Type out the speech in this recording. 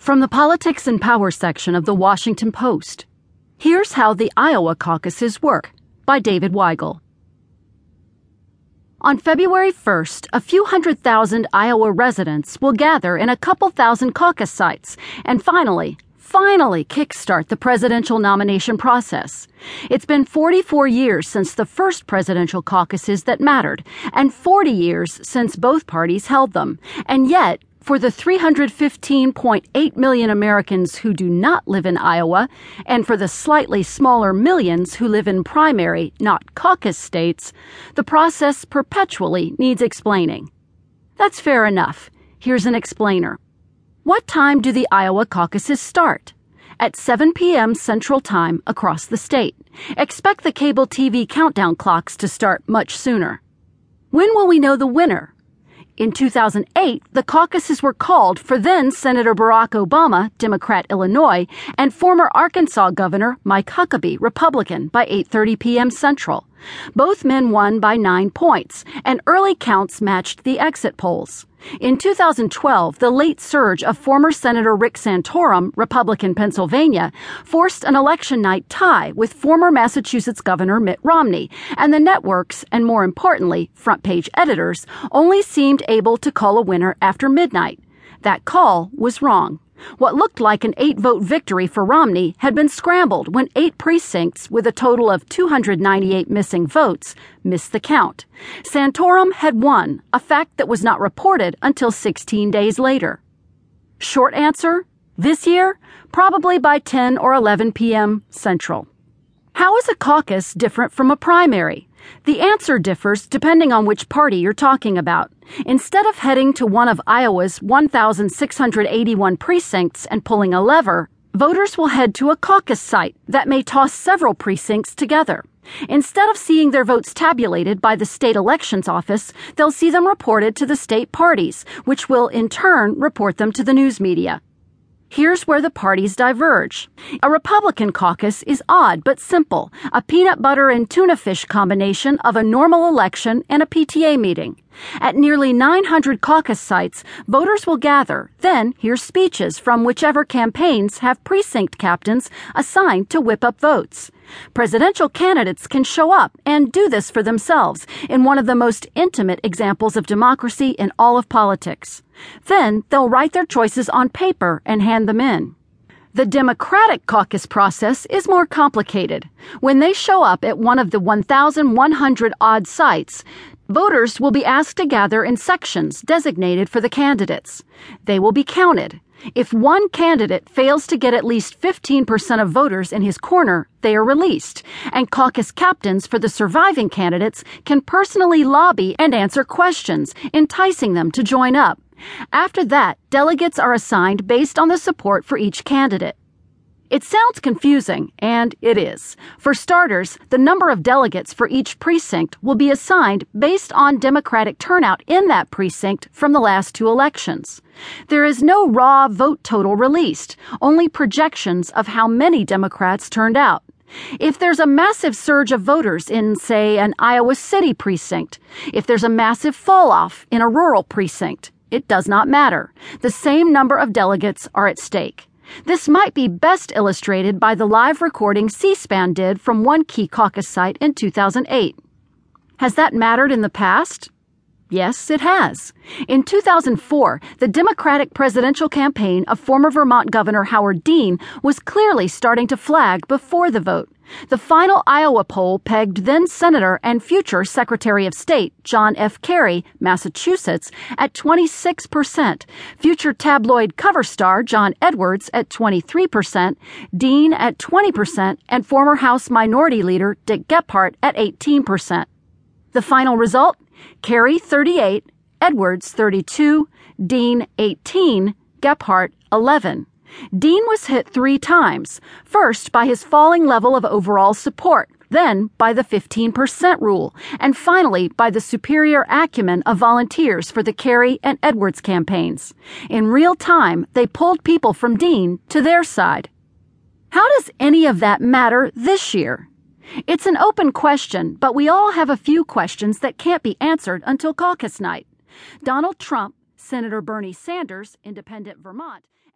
From the Politics and Power section of the Washington Post, here's how the Iowa caucuses work by David Weigel. On February 1st, a few hundred thousand Iowa residents will gather in a couple thousand caucus sites and finally, finally kickstart the presidential nomination process. It's been 44 years since the first presidential caucuses that mattered, and 40 years since both parties held them. And yet, for the 315.8 million Americans who do not live in Iowa, and for the slightly smaller millions who live in primary, not caucus states, the process perpetually needs explaining. That's fair enough. Here's an explainer. What time do the Iowa caucuses start? At 7 p.m. Central Time across the state. Expect the cable TV countdown clocks to start much sooner. When will we know the winner? In 2008, the caucuses were called for then Senator Barack Obama, Democrat Illinois, and former Arkansas Governor Mike Huckabee, Republican, by 8:30 p.m. Central. Both men won by 9 points, and early counts matched the exit polls. In 2012, the late surge of former Senator Rick Santorum, Republican Pennsylvania, forced an election night tie with former Massachusetts Governor Mitt Romney, and the networks, and more importantly, front page editors, only seemed able to call a winner after midnight. That call was wrong. What looked like an eight vote victory for Romney had been scrambled when eight precincts, with a total of 298 missing votes, missed the count. Santorum had won, a fact that was not reported until 16 days later. Short answer this year, probably by 10 or 11 p.m. Central. How is a caucus different from a primary? The answer differs depending on which party you're talking about. Instead of heading to one of Iowa's 1,681 precincts and pulling a lever, voters will head to a caucus site that may toss several precincts together. Instead of seeing their votes tabulated by the state elections office, they'll see them reported to the state parties, which will in turn report them to the news media. Here's where the parties diverge. A Republican caucus is odd but simple, a peanut butter and tuna fish combination of a normal election and a PTA meeting. At nearly 900 caucus sites, voters will gather, then hear speeches from whichever campaigns have precinct captains assigned to whip up votes. Presidential candidates can show up and do this for themselves in one of the most intimate examples of democracy in all of politics. Then they'll write their choices on paper and hand them in. The Democratic caucus process is more complicated. When they show up at one of the 1,100 odd sites, voters will be asked to gather in sections designated for the candidates. They will be counted. If one candidate fails to get at least 15% of voters in his corner, they are released, and caucus captains for the surviving candidates can personally lobby and answer questions, enticing them to join up. After that, delegates are assigned based on the support for each candidate. It sounds confusing, and it is. For starters, the number of delegates for each precinct will be assigned based on Democratic turnout in that precinct from the last two elections. There is no raw vote total released, only projections of how many Democrats turned out. If there's a massive surge of voters in, say, an Iowa City precinct, if there's a massive fall off in a rural precinct, it does not matter. The same number of delegates are at stake. This might be best illustrated by the live recording C SPAN did from one key caucus site in 2008. Has that mattered in the past? Yes, it has. In 2004, the Democratic presidential campaign of former Vermont Governor Howard Dean was clearly starting to flag before the vote. The final Iowa poll pegged then Senator and future Secretary of State John F. Kerry, Massachusetts, at 26%, future tabloid cover star John Edwards at 23%, Dean at 20%, and former House Minority Leader Dick Gephardt at 18%. The final result? Kerry 38, Edwards 32, Dean 18, Gephardt 11. Dean was hit three times, first by his falling level of overall support, then by the 15% rule, and finally by the superior acumen of volunteers for the Kerry and Edwards campaigns. In real time, they pulled people from Dean to their side. How does any of that matter this year? It's an open question, but we all have a few questions that can't be answered until caucus night. Donald Trump, Senator Bernie Sanders, Independent Vermont,